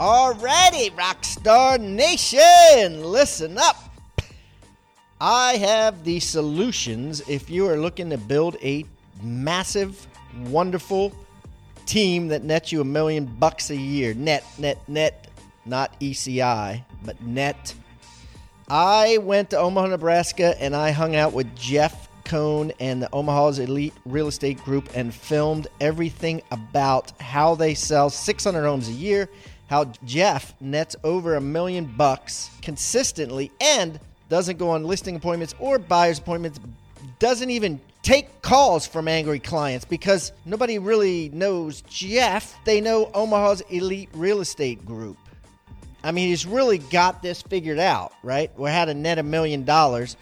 Alrighty, Rockstar Nation, listen up. I have the solutions if you are looking to build a massive, wonderful team that nets you a million bucks a year. Net, net, net, not GCI, but net. I went to Omaha, Nebraska, and I hung out with Jeff Cohn and the Omaha's Elite Real Estate Group and filmed everything about how they sell 600 homes a year how Jeff nets over a million bucks consistently and doesn't go on listing appointments or buyer's appointments, doesn't even take calls from angry clients because nobody really knows Jeff. They know Omaha's elite real estate group. I mean, he's really got this figured out, right? We had to net a million dollars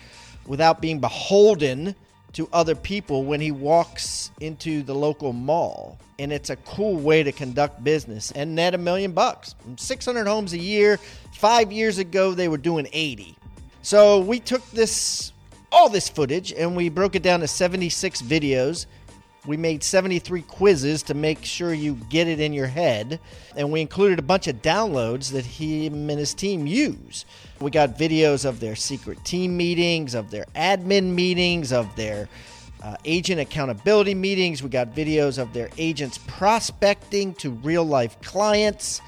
without being beholden to other people when he walks into the local mall. And it's a cool way to conduct business and net a million bucks. 600 homes a year. Five years ago, they were doing 80. So we took this, all this footage, and we broke it down to 76 videos. We made 73 quizzes to make sure you get it in your head. And we included a bunch of downloads that him and his team use. We got videos of their secret team meetings, of their admin meetings, of their uh, agent accountability meetings. We got videos of their agents prospecting to real life clients.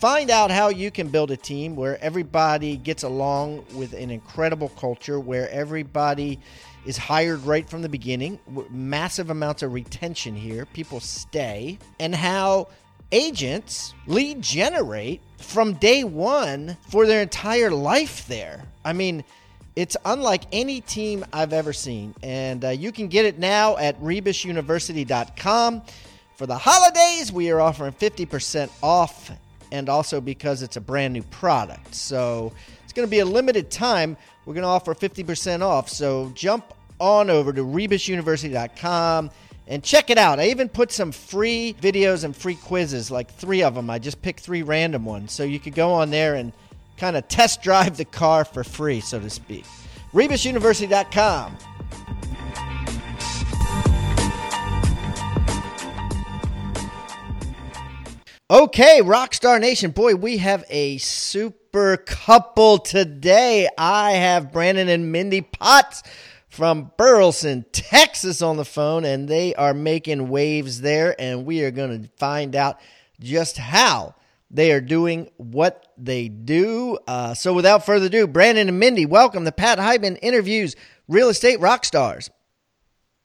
Find out how you can build a team where everybody gets along with an incredible culture, where everybody is hired right from the beginning, massive amounts of retention here, people stay, and how agents lead generate from day one for their entire life there. I mean, it's unlike any team I've ever seen. And uh, you can get it now at rebusuniversity.com. For the holidays, we are offering 50% off, and also because it's a brand new product. So going to be a limited time. We're going to offer 50% off. So jump on over to rebusuniversity.com and check it out. I even put some free videos and free quizzes, like three of them. I just picked three random ones. So you could go on there and kind of test drive the car for free, so to speak. RebusUniversity.com. Okay, Rockstar Nation. Boy, we have a super couple today. I have Brandon and Mindy Potts from Burleson, Texas on the phone, and they are making waves there. And we are going to find out just how they are doing what they do. Uh, so, without further ado, Brandon and Mindy, welcome to Pat Hiban Interviews Real Estate Rock Stars.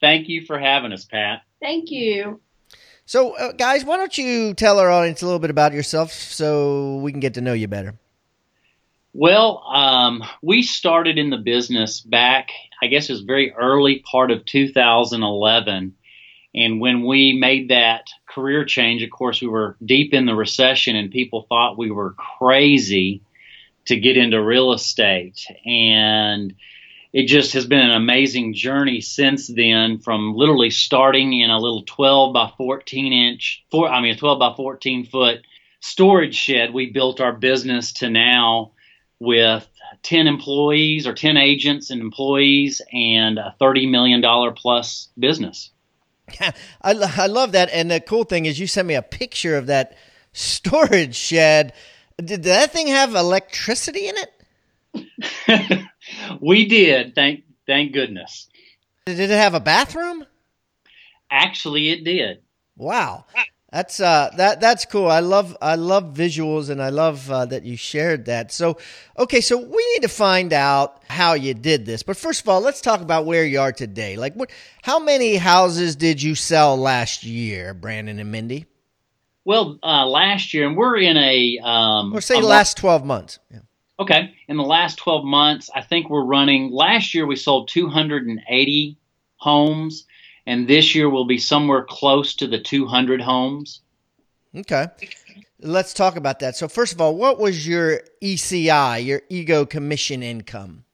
Thank you for having us, Pat. Thank you. So, uh, guys, why don't you tell our audience a little bit about yourself so we can get to know you better? Well, um, we started in the business back, I guess it was very early part of 2011. And when we made that career change, of course, we were deep in the recession and people thought we were crazy to get into real estate. And it just has been an amazing journey since then from literally starting in a little 12 by 14 inch, four, I mean, a 12 by 14 foot storage shed. We built our business to now with 10 employees or 10 agents and employees and a $30 million plus business. I, I love that. And the cool thing is, you sent me a picture of that storage shed. Did that thing have electricity in it? we did. Thank, thank goodness. Did it have a bathroom? Actually, it did. Wow. That's uh that that's cool. I love I love visuals and I love uh, that you shared that. So okay, so we need to find out how you did this. But first of all, let's talk about where you are today. Like what how many houses did you sell last year, Brandon and Mindy? Well, uh, last year, and we're in a um, or say the last twelve months. Yeah. Okay, in the last twelve months, I think we're running. Last year, we sold two hundred and eighty homes and this year will be somewhere close to the 200 homes. Okay. Let's talk about that. So, first of all, what was your GCI, your ego commission income?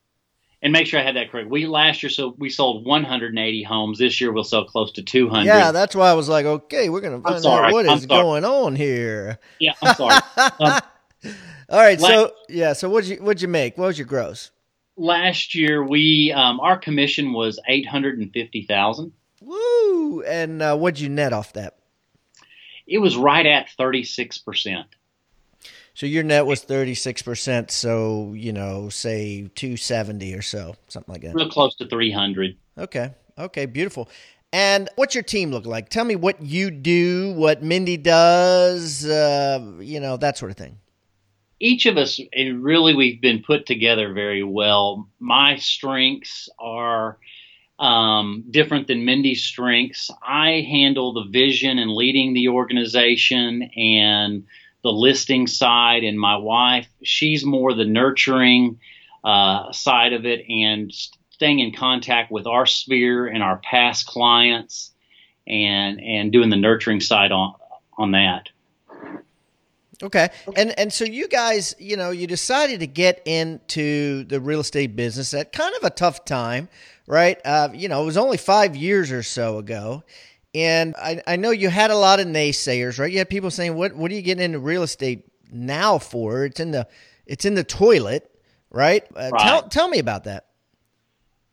And make sure I had that correct. We last year, so we sold 180 homes. This year, we'll sell close to 200. Yeah, that's why I was like, okay, we're gonna find out what is going on here. Yeah, I'm sorry. um, all right, last, so yeah, so what'd you what'd you make? What was your gross? Last year, we um, our commission was 850 thousand. Woo! And uh, what'd you net off that? It was right at 36 percent. So your net was 36%. So, you know, say 270 or so, something like that. Real close to 300. Okay. Okay. Beautiful. And what's your team look like? Tell me what you do, what Mindy does, uh, you know, that sort of thing. Each of us, really, we've been put together very well. My strengths are um, different than Mindy's strengths. I handle the vision and leading the organization and the listing side, and my wife, she's more the nurturing uh, side of it and staying in contact with our sphere and our past clients and and doing the nurturing side on on that. Okay. And and so you guys, you know, you decided to get into the real estate business at kind of a tough time, right? Uh, you know, it was only five years or so ago. And I, I know you had a lot of naysayers, right? You had people saying, "What what are you getting into real estate now for? It's in the it's in the toilet, right?" Uh, right. Tell tell me about that.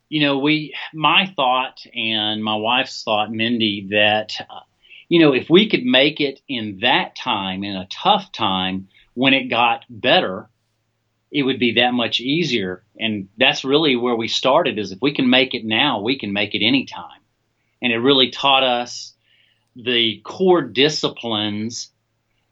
You know, we my thought and my wife's thought, Mindy, that uh, you know if we could make it in that time, in a tough time, when it got better, it would be that much easier. And that's really where we started. Is if we can make it now, we can make it anytime and it really taught us the core disciplines.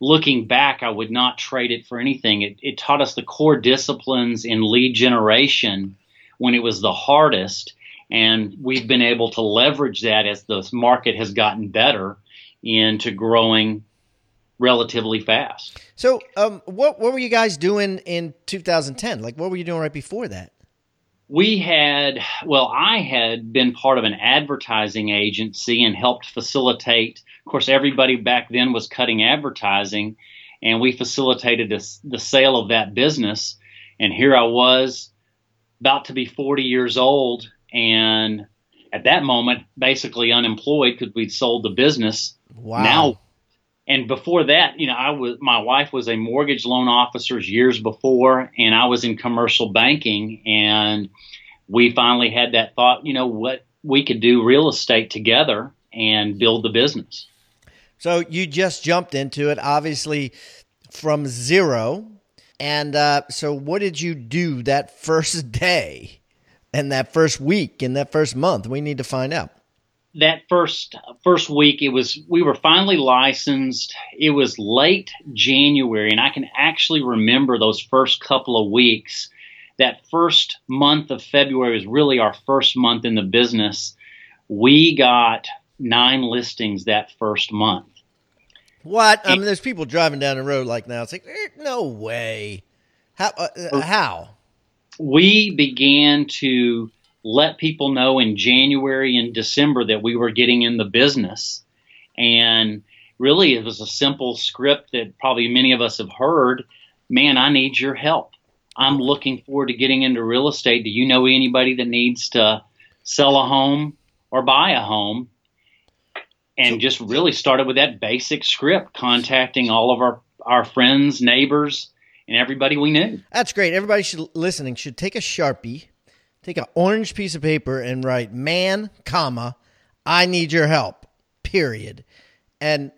Looking back, I would not trade it for anything. It, it taught us the core disciplines in lead generation when it was the hardest, and we've been able to leverage that as the market has gotten better into growing relatively fast. So, um, what what were you guys doing in 2010? Like, what were you doing right before that? we had, well, I had been part of an advertising agency and helped facilitate. Of course, everybody back then was cutting advertising, and we facilitated the sale of that business. And here I was, about to be 40 years old, and at that moment, basically unemployed because we'd sold the business. Wow. Now, and before that, you know, I was my wife was a mortgage loan officer years before, and I was in commercial banking, and we finally had that thought, you know, what we could do real estate together and build the business. So you just jumped into it, obviously from zero. And uh, so, what did you do that first day and that first week and that first month? We need to find out. That first first week, it was we were finally licensed. It was late January, and I can actually remember those first couple of weeks that first month of February was really our first month in the business. We got nine listings that first month. What? I mean, there's people driving down the road like now. It's like, no way. How? Uh, uh, how? We began to let people know in January and December that we were getting in the business. And really, it was a simple script that probably many of us have heard man, I need your help. I'm looking forward to getting into real estate. Do you know anybody that needs to sell a home or buy a home? And just really started with that basic script, contacting all of our, our friends, neighbors, and everybody we knew. That's great. Everybody should listening should take a sharpie, take an orange piece of paper, and write "man, comma, I need your help." Period, and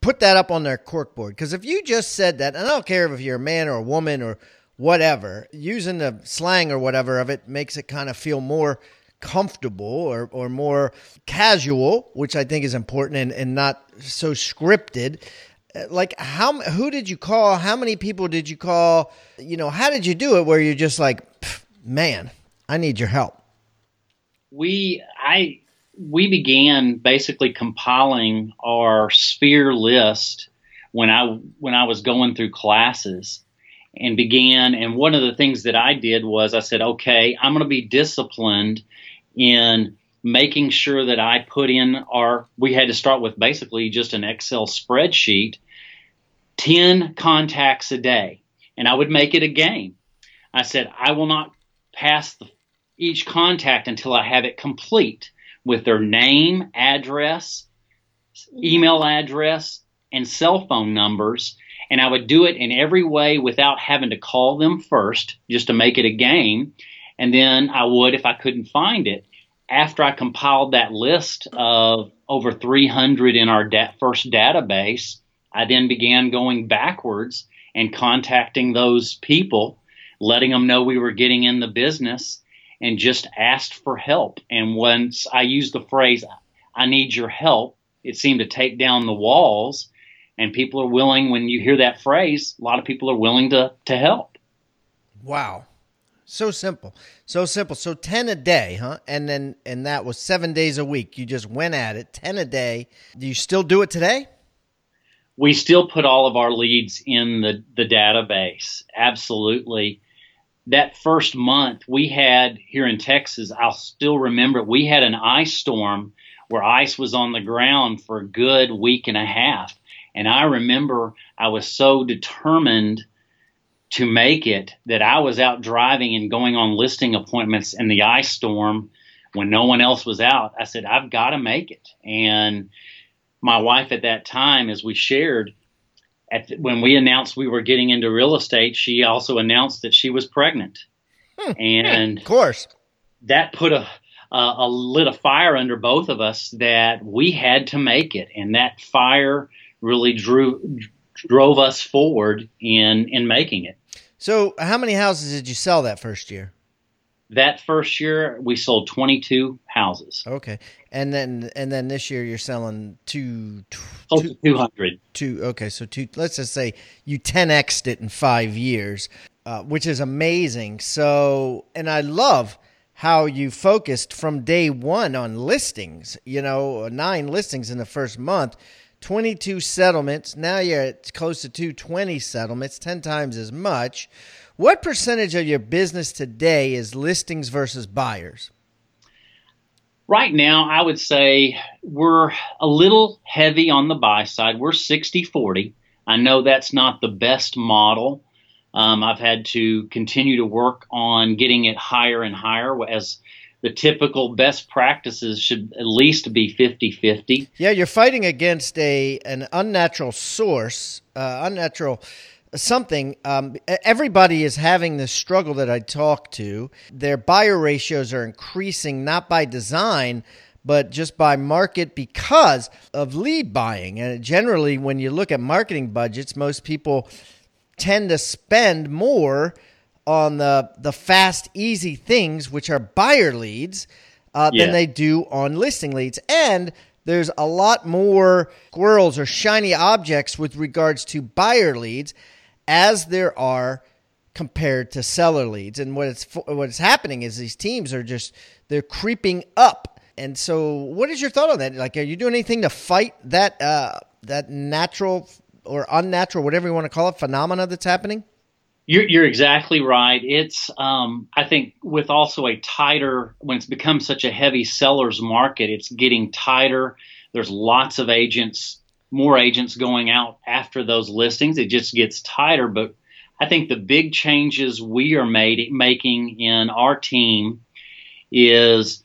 put that up on their corkboard. Because if you just said that, and I don't care if you're a man or a woman or whatever. Using the slang or whatever of it makes it kind of feel more comfortable or, or more casual, which I think is important and, and not so scripted. Uh, like how who did you call? How many people did you call? You know, how did you do it where you're just like, man, I need your help? We I we began basically compiling our sphere list when I when I was going through classes and began. And one of the things that I did was I said, okay, I'm going to be disciplined in making sure that I put in our, we had to start with basically just an Excel spreadsheet 10 contacts a day. And I would make it a game. I said, I will not pass the, each contact until I have it complete with their name, address, email address, and cell phone numbers. And I would do it in every way without having to call them first, just to make it a game. And then I would, if I couldn't find it, after I compiled that list of over 300 in our da- first database, I then began going backwards and contacting those people, letting them know we were getting in the business, and just asked for help. And once I used the phrase, I need your help, it seemed to take down the walls. And people are willing, when you hear that phrase, a lot of people are willing to, to help. Wow. So simple. So simple. So 10 a day, huh? And then, and that was seven days a week. You just went at it, 10 a day. Do you still do it today? We still put all of our leads in the, the database. Absolutely that first month we had here in Texas, I'll still remember we had an ice storm where ice was on the ground for a good week and a half. And I remember I was so determined to make it that I was out driving and going on listing appointments in the ice storm when no one else was out. I said, I've got to make it. And my wife at that time, as we shared, at when we announced we were getting into real estate, she also announced that she was pregnant, Hmm. and Of course. that put a, a a lit a fire under both of us that we had to make it, and that fire really drew drove us forward in in making it. So, how many houses did you sell that first year? That first year, we sold 22 houses, Okay, and then and then this year you're selling two, close two, to 200. two okay, so two. Let's just say you 10xed it in five years, uh, which is amazing. So, and I love how you focused from day one on listings. You know, nine listings in the first month. 22 settlements. Now you're at close to 220 settlements, 10 times as much. What percentage of your business today is listings versus buyers? Right now, I would say we're a little heavy on the buy side. We're 60 40. I know that's not the best model. Um, I've had to continue to work on getting it higher and higher as the typical best practices should at least be 50 50. Yeah, you're fighting against a an unnatural source, uh, unnatural something. Um, everybody is having this struggle that I talk to. Their buyer ratios are increasing not by design, but just by market because of lead buying. And generally, when you look at marketing budgets, most people tend to spend more on the the fast, easy things, which are buyer leads, uh, Yeah. than they do on listing leads. And there's a lot more squirrels or shiny objects with regards to buyer leads as there are compared to seller leads. And what it's what is happening is these teams are just they're creeping up. And so, what is your thought on that? Like, are you doing anything to fight that uh, that natural or unnatural, whatever you want to call it, phenomena that's happening? You're, you're exactly right. It's, um, I think, with also a tighter, when it's become such a heavy seller's market, it's getting tighter. There's lots of agents, more agents going out after those listings. It just gets tighter. But I think the big changes we are made, making in our team is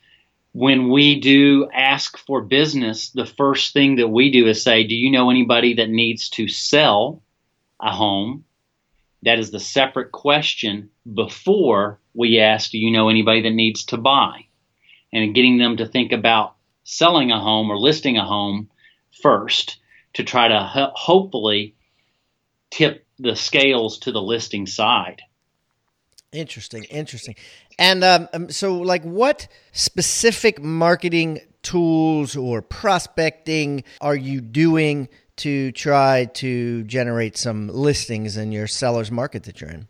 when we do ask for business, the first thing that we do is say, Do you know anybody that needs to sell a home? That is the separate question before we ask, Do you know anybody that needs to buy? And getting them to think about selling a home or listing a home first to try to ho- hopefully tip the scales to the listing side. Interesting, interesting. And um, um, so, like, what specific marketing tools or prospecting are you doing to try to generate some listings in your seller's market that you're in?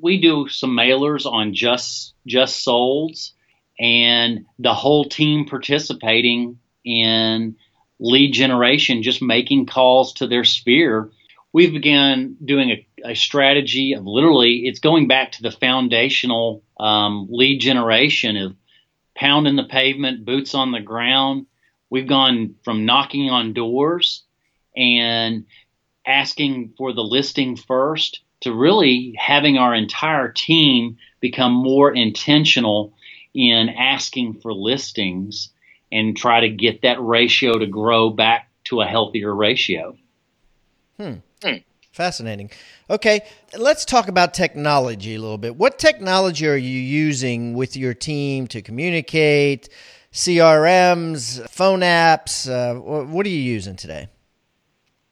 We do some mailers on just just solds, and the whole team participating in lead generation, just making calls to their sphere. We've begun doing a, a strategy of literally, it's going back to the foundational um, lead generation of pounding the pavement, boots on the ground. We've gone from knocking on doors and asking for the listing first to really having our entire team become more intentional in asking for listings and try to get that ratio to grow back to a healthier ratio. Hmm. hmm. Fascinating. Okay, let's talk about technology a little bit. What technology are you using with your team to communicate? CRMs, phone apps? Uh, what are you using today?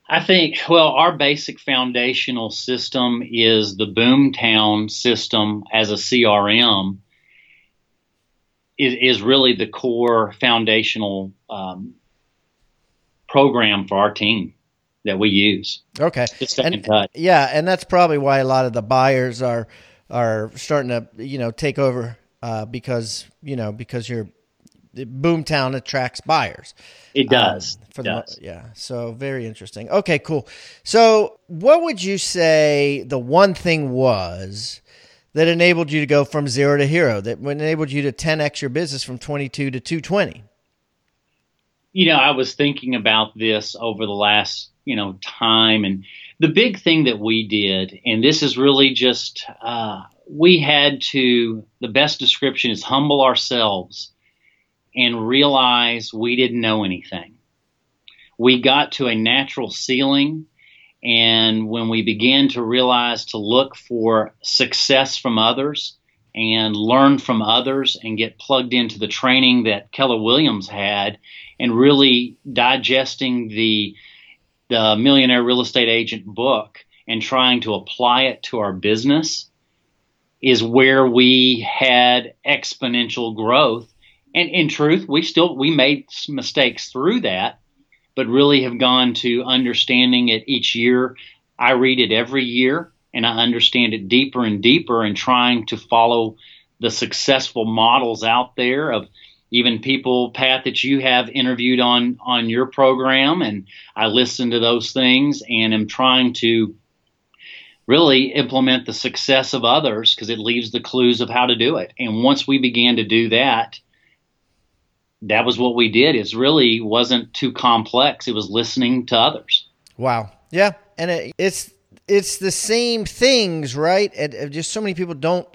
I think, well, our basic foundational system is the Boomtown system as a CRM is, is really the core foundational um, program for our team that we use. Okay. And, yeah, and that's probably why a lot of the buyers are are starting to you know take over uh, because you know because you're Boomtown attracts buyers. It does. Um, for it the, does. Yeah. So very interesting. Okay, cool. So what would you say the one thing was that enabled you to go from zero to hero, that enabled you to 10x your business from 22 to 220? You know, I was thinking about this over the last, you know, time. And the big thing that we did, and this is really just, uh, we had to, the best description is humble ourselves and realize we didn't know anything. We got to a natural ceiling, and when we began to realize to look for success from others and learn from others and get plugged into the training that Keller Williams had and really digesting the the millionaire real estate agent book and trying to apply it to our business is where we had exponential growth. And in truth, we still we made mistakes through that, but really have gone to understanding it each year. I read it every year, and I understand it deeper and deeper, and trying to follow the successful models out there of even people pat that you have interviewed on on your program and i listen to those things and am trying to really implement the success of others because it leaves the clues of how to do it and once we began to do that that was what we did. It really wasn't too complex. It was listening to others. Wow. Yeah, and it, it's it's the same things, right? And just so many people don't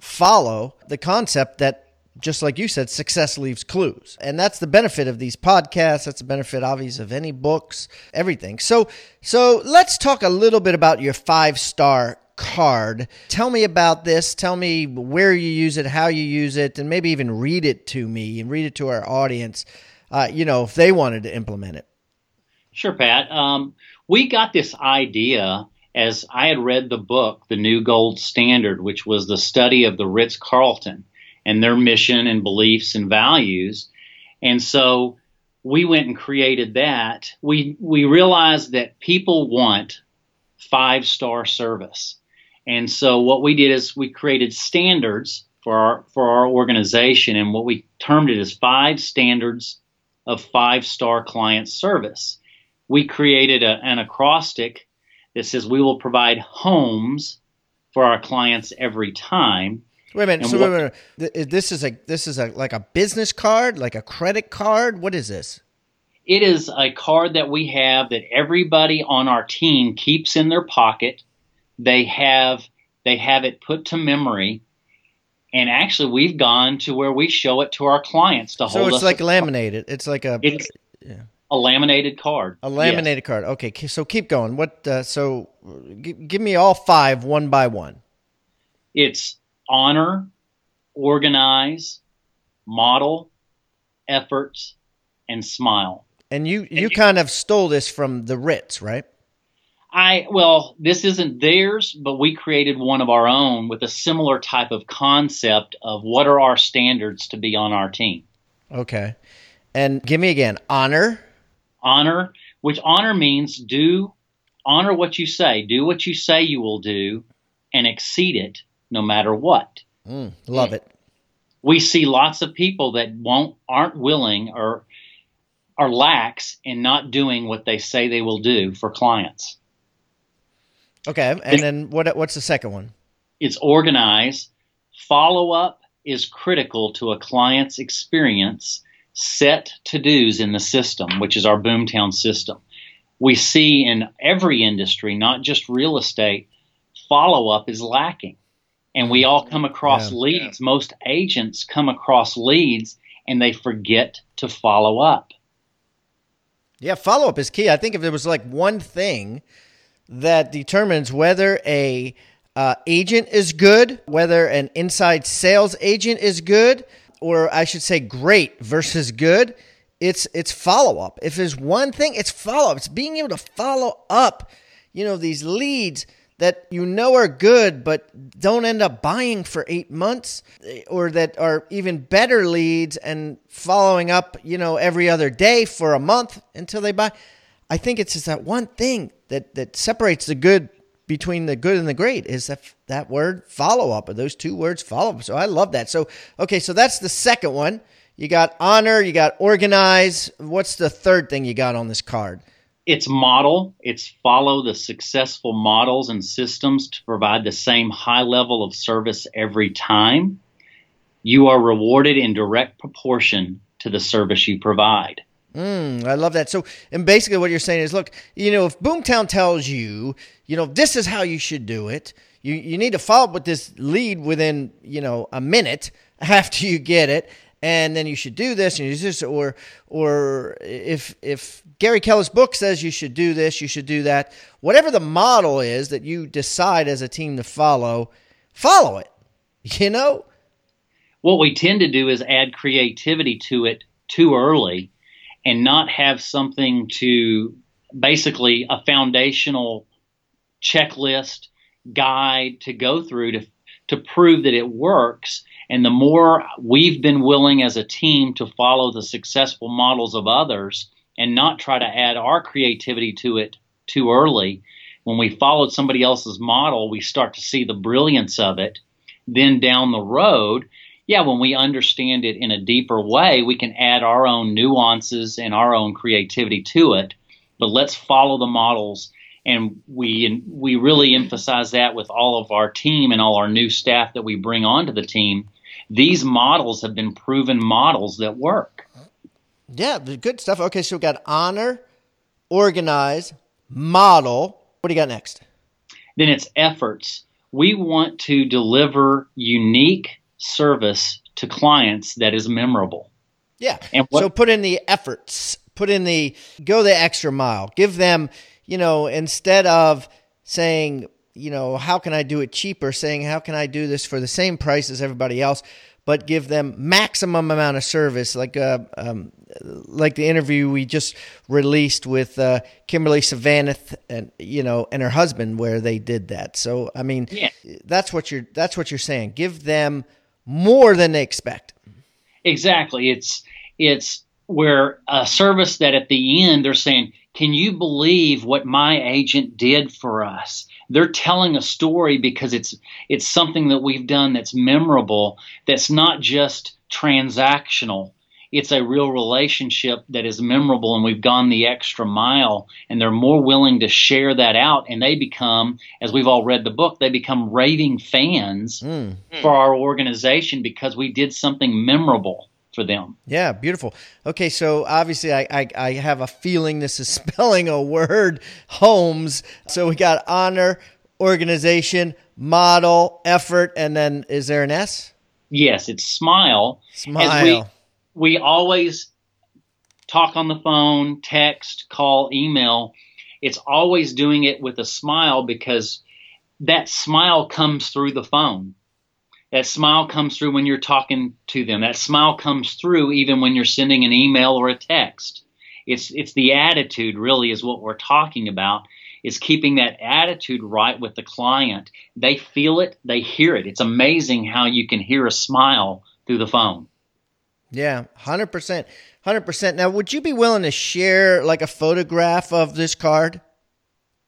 follow the concept that just like you said, success leaves clues. And that's the benefit of these podcasts. That's the benefit, obviously, of any books, everything. So, so let's talk a little bit about your five star card. Tell me about this. Tell me where you use it, how you use it, and maybe even read it to me and read it to our audience. Uh, you know, if they wanted to implement it. Sure, Pat. Um, we got this idea as I had read the book, The New Gold Standard, which was the study of the Ritz Carlton and their mission and beliefs and values. And so we went and created that. We we realized that people want five star service. And so what we did is we created standards for our for our organization, and what we termed it as five standards of five star client service. We created a, an acrostic that says we will provide homes for our clients every time. Wait a minute. so what, wait a minute. this is a this is a like a business card, like a credit card. What is this? It is a card that we have that everybody on our team keeps in their pocket they have they have it put to memory. And actually we've gone to where we show it to our clients to so hold So it's like laminated. It's like a it's yeah. a laminated card. A laminated yes. card. Okay so keep going. What uh, so g- give me all five one by one. It's honor organize model efforts and smile. And you you and kind of stole this from the ritz right I well, this isn't theirs, but we created one of our own with a similar type of concept of what are our standards to be on our team. Okay. And give me again, honor. Honor, which honor means do honor what you say, do what you say you will do and exceed it no matter what. Mm, love it. We see lots of people that won't aren't willing or are lax in not doing what they say they will do for clients. Okay, and then what? What's the second one? It's organized. Follow up is critical to a client's experience. Set to dos in the system, which is our Boomtown system. we see in every industry, not just real estate, follow up is lacking. And we all come across yeah, leads. Yeah. Most agents come across leads and they forget to follow up. Yeah, follow up is key. I think if there was like one thing that determines whether a uh, agent is good, whether an inside sales agent is good, or I should say great versus good, it's it's follow up. If there's one thing, it's follow up. It's being able to follow up, you know, these leads that you know are good but don't end up buying for 8 months or that are even better leads and following up, you know, every other day for a month until they buy. I think it's just that one thing that that separates the good between the good and the great is that that word follow up or those two words follow up. So I love that. So okay, so that's the second one. You got honor, you got organize. What's the third thing you got on this card? It's model. It's follow the successful models and systems to provide the same high level of service every time. You are rewarded in direct proportion to the service you provide. Mm, I love that. So, and basically, what you're saying is, look, you know, if Boomtown tells you, you know, this is how you should do it, you you need to follow up with this lead within, you know, a minute after you get it, and then you should do this and you this or or if if Gary Keller's book says you should do this, you should do that. Whatever the model is that you decide as a team to follow, follow it. You know? What we tend to do is add creativity to it too early and not have something to basically a foundational checklist guide to go through to to prove that it works and the more we've been willing as a team to follow the successful models of others and not try to add our creativity to it too early, when we followed somebody else's model, we start to see the brilliance of it. Then down the road, yeah, when we understand it in a deeper way, we can add our own nuances and our own creativity to it. But let's follow the models and we we really emphasize that with all of our team and all our new staff that we bring onto the team these models have been proven models that work. Yeah, good stuff. Okay, so we got honor, organize, model. What do you got next? Then it's efforts. We want to deliver unique service to clients that is memorable. Yeah. And what, so put in the efforts, put in the go the extra mile. Give them, you know, instead of saying, you know, how can I do it cheaper? Saying, how can I do this for the same price as everybody else, but give them maximum amount of service, like uh, um, like the interview we just released with uh, Kimberly Savannah and you know and her husband, where they did that. So I mean, yeah. that's what you're that's what you're saying. Give them more than they expect. Exactly. It's it's where a service that at the end they're saying, "Can you believe what my agent did for us?" they're telling a story because it's it's something that we've done that's memorable that's not just transactional it's a real relationship that is memorable and we've gone the extra mile and they're more willing to share that out and they become as we've all read the book they become raving fans mm. for our organization because we did something memorable for them. Yeah, beautiful. Okay, so obviously I, I, I have a feeling this is spelling a word, homes. So we got honor, organization, model, effort, and then is there an S? Yes, it's smile. Smile. We, always talk on the phone, text, call, email. It's always doing it with a smile because that smile comes through the phone. That smile comes through when you're talking to them. That smile comes through even when you're sending an email or a text. It's it's the attitude really is what we're talking about. Is keeping that attitude right with the client. They feel it, they hear it. It's amazing how you can hear a smile through the phone. Yeah, 100%. 100%. Now, would you be willing to share like a photograph of this card?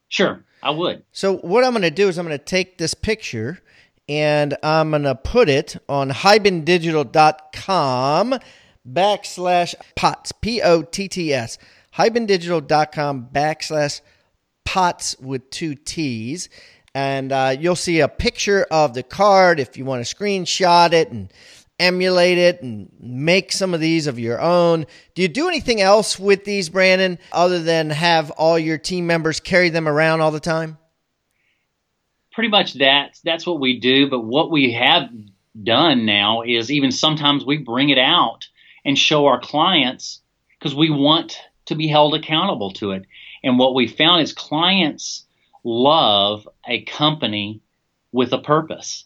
Sure, I would. So, what I'm going to do is I'm going to take this picture and I'm going to put it on hibandigital.com backslash POTTS, P O T T S, hibandigital.com backslash POTTS with two T's. And uh, you'll see a picture of the card if you want to screenshot it and emulate it and make some of these of your own. Do you do anything else with these, Brandon, other than have all your team members carry them around all the time? Pretty much that. That's what we do. But what we have done now is even sometimes we bring it out and show our clients because we want to be held accountable to it. And what we found is clients love a company with a purpose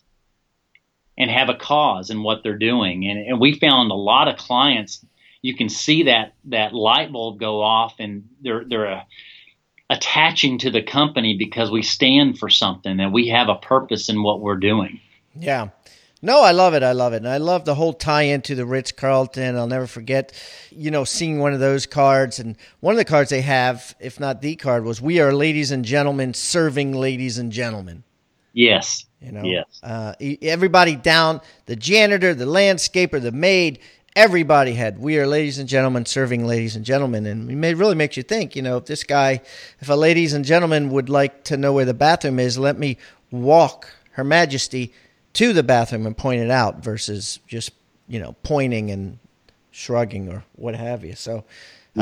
and have a cause in what they're doing. And, and we found a lot of clients, you can see that that light bulb go off, and they're they're uh, attaching to the company because we stand for something and we have a purpose in what we're doing. Yeah. No, I love it. I love it. And I love the whole tie into the Ritz Carlton. I'll never forget, you know, seeing one of those cards. And one of the cards they have, if not the card, was We are ladies and gentlemen serving ladies and gentlemen. Yes. You know, yes. Uh, everybody down, the janitor, the landscaper, the maid, everybody had we are ladies and gentlemen serving ladies and gentlemen and it really makes you think you know if this guy if a ladies and gentlemen would like to know where the bathroom is let me walk her majesty to the bathroom and point it out versus just you know pointing and shrugging or what have you so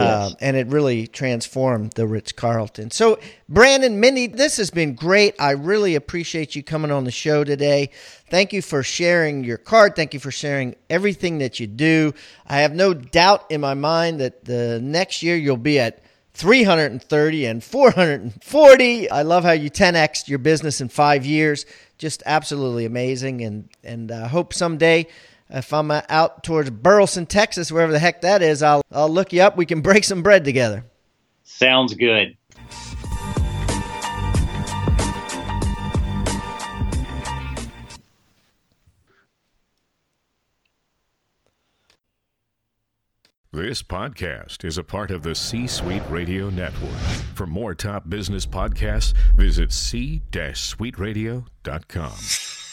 yes. and it really transformed the Ritz Carlton. So, Brandon, Mindy, this has been great. I really appreciate you coming on the show today. Thank you for sharing your card. Thank you for sharing everything that you do. I have no doubt in my mind that the next year you'll be at 330 and 440. I love how you 10x your business in five years. Just absolutely amazing. And and I uh, hope someday if I'm out towards Burleson, Texas, wherever the heck that is, I'll I'll look you up. We can break some bread together. Sounds good. This podcast is a part of the C Suite Radio Network. For more top business podcasts, visit c-suiteradio.com.